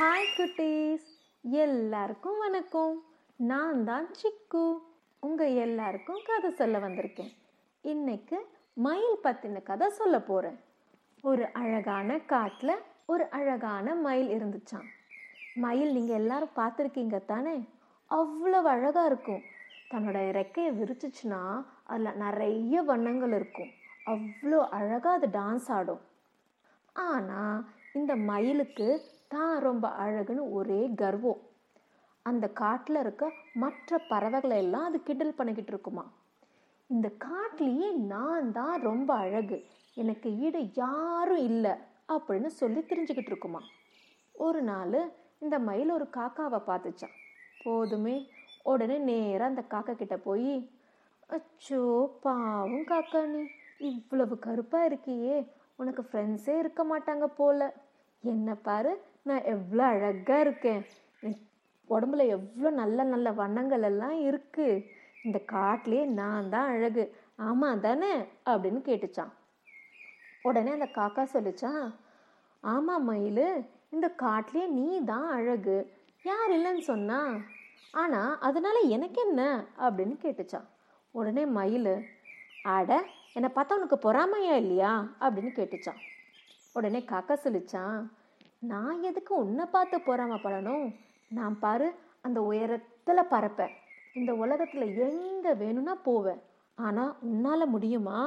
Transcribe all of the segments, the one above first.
Hi குட்டீஸ் எல்லாருக்கும் வணக்கம். நான் தான் சிக்கு. உங்கள் எல்லாருக்கும் கதை சொல்ல வந்திருக்கேன். இன்னைக்கு மயில் பற்றின கதை சொல்ல போகிறேன் ஒரு அழகான காட்டில் ஒரு அழகான மயில் இருந்துச்சாம். மயில் நீங்கள் எல்லாரும் பார்த்துருக்கீங்க தானே? அவ்வளோ அழகாக இருக்கும். தன்னோட இறக்கையை விரிச்சிச்சுன்னா அதில் நிறைய வண்ணங்கள் இருக்கும். அவ்வளோ அழகாக அது டான்ஸ் ஆடும். ஆனால் இந்த மயிலுக்கு தான் ரொம்ப அழகுன்னு ஒரே கர்வம். அந்த காட்டில் இருக்க மற்ற பறவைகளை எல்லாம் அது கிண்டல் பண்ணிக்கிட்டு இருக்குமா? இந்த காட்டிலேயே நான் தான் ரொம்ப அழகு. எனக்கு ஈடு யாரும் இல்லை அப்படின்னு சொல்லி தெரிஞ்சுக்கிட்டு இருக்குமா? ஒரு நாள் இந்த மயில் ஒரு காக்காவை பார்த்துச்சான் போதுமே. உடனே நேராக அந்த காக்கா கிட்ட போய் அச்சோ பாவம் காக்கா நீ. இவ்வளவு கருப்பாக இருக்கியே. உனக்கு ஃப்ரெண்ட்ஸே இருக்க மாட்டாங்க போல. என்ன பாரு நான் எவ்வளோ அழகாக இருக்கேன். உடம்புல எவ்வளோ நல்ல நல்ல வண்ணங்கள் எல்லாம் இருக்குது இந்த காட்டிலே நான் தான் அழகு. ஆமாம் தானே அப்படின்னு கேட்டுச்சான் உடனே அந்த காக்கா சொல்லிச்சான் ஆமாம் மயில் இந்த காட்டிலே நீ தான் அழகு. யார் இல்லைன்னு சொன்னா? ஆனால் அதனால எனக்கு என்ன? அப்படின்னு கேட்டுச்சான் உடனே மயில் அட என்னை பார்த்தா உனக்கு பொறாமையா இல்லையா? அப்படின்னு கேட்டுச்சான் உடனே காக்கா சொல்லிச்சான் நான் எதுக்கு உன்னை பார்த்து பொறாமப்படணும்? நான் பாரு அந்த உயரத்தில் பறப்பேன். இந்த உலகத்தில் எங்கே வேணும்னா போவேன். ஆனால் உன்னால் முடியுமா?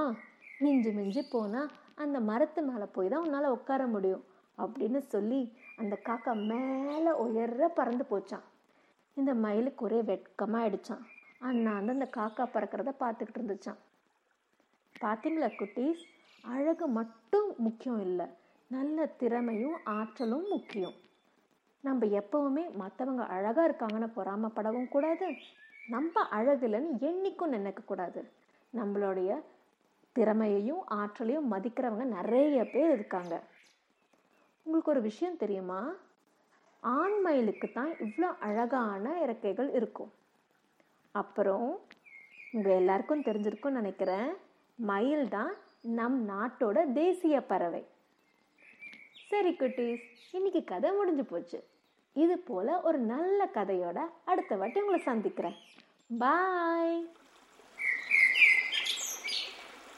மிஞ்சி மிஞ்சி போனால் அந்த மரத்து மேலே போய் தான் உன்னால் உட்கார முடியும் அப்படின்னு சொல்லி அந்த காக்கா மேலே உயர பறந்து போச்சான் இந்த மயிலுக்கு ஒரே வெட்கமாக ஆயிடுச்சான் அண்ணாந்து அந்த காக்கா பறக்கிறத பார்த்துக்கிட்டு இருந்துச்சான் பார்த்தீங்களா குட்டீஸ்? அழகு மட்டும் முக்கியம் இல்லை. நல்ல திறமையும் ஆற்றலும் முக்கியம். நம்ம எப்பவுமே மற்றவங்க அழகாக இருக்காங்கன்னு பொறாமப்படவும் கூடாது. நம்ம அழகுலன்னு எண்ணிக்கும் நினைக்கக்கூடாது நம்மளுடைய திறமையையும் ஆற்றலையும் மதிக்கிறவங்க நிறைய பேர் இருக்காங்க. உங்களுக்கு ஒரு விஷயம் தெரியுமா? ஆண் மயிலுக்கு தான் இவ்வளோ அழகான இறக்கைகள் இருக்கும். அப்புறம் உங்கள் எல்லாருக்கும் தெரிஞ்சிருக்கும்னு நினைக்கிறேன் மயில் தான் நம் நாட்டோட தேசிய பறவை. சரி குட்டீஸ் இன்னைக்கு கதை முடிஞ்சு போச்சு. இது போல ஒரு நல்ல கதையோட அடுத்த வாட்டி உங்களை சந்திக்கிறேன். பாய்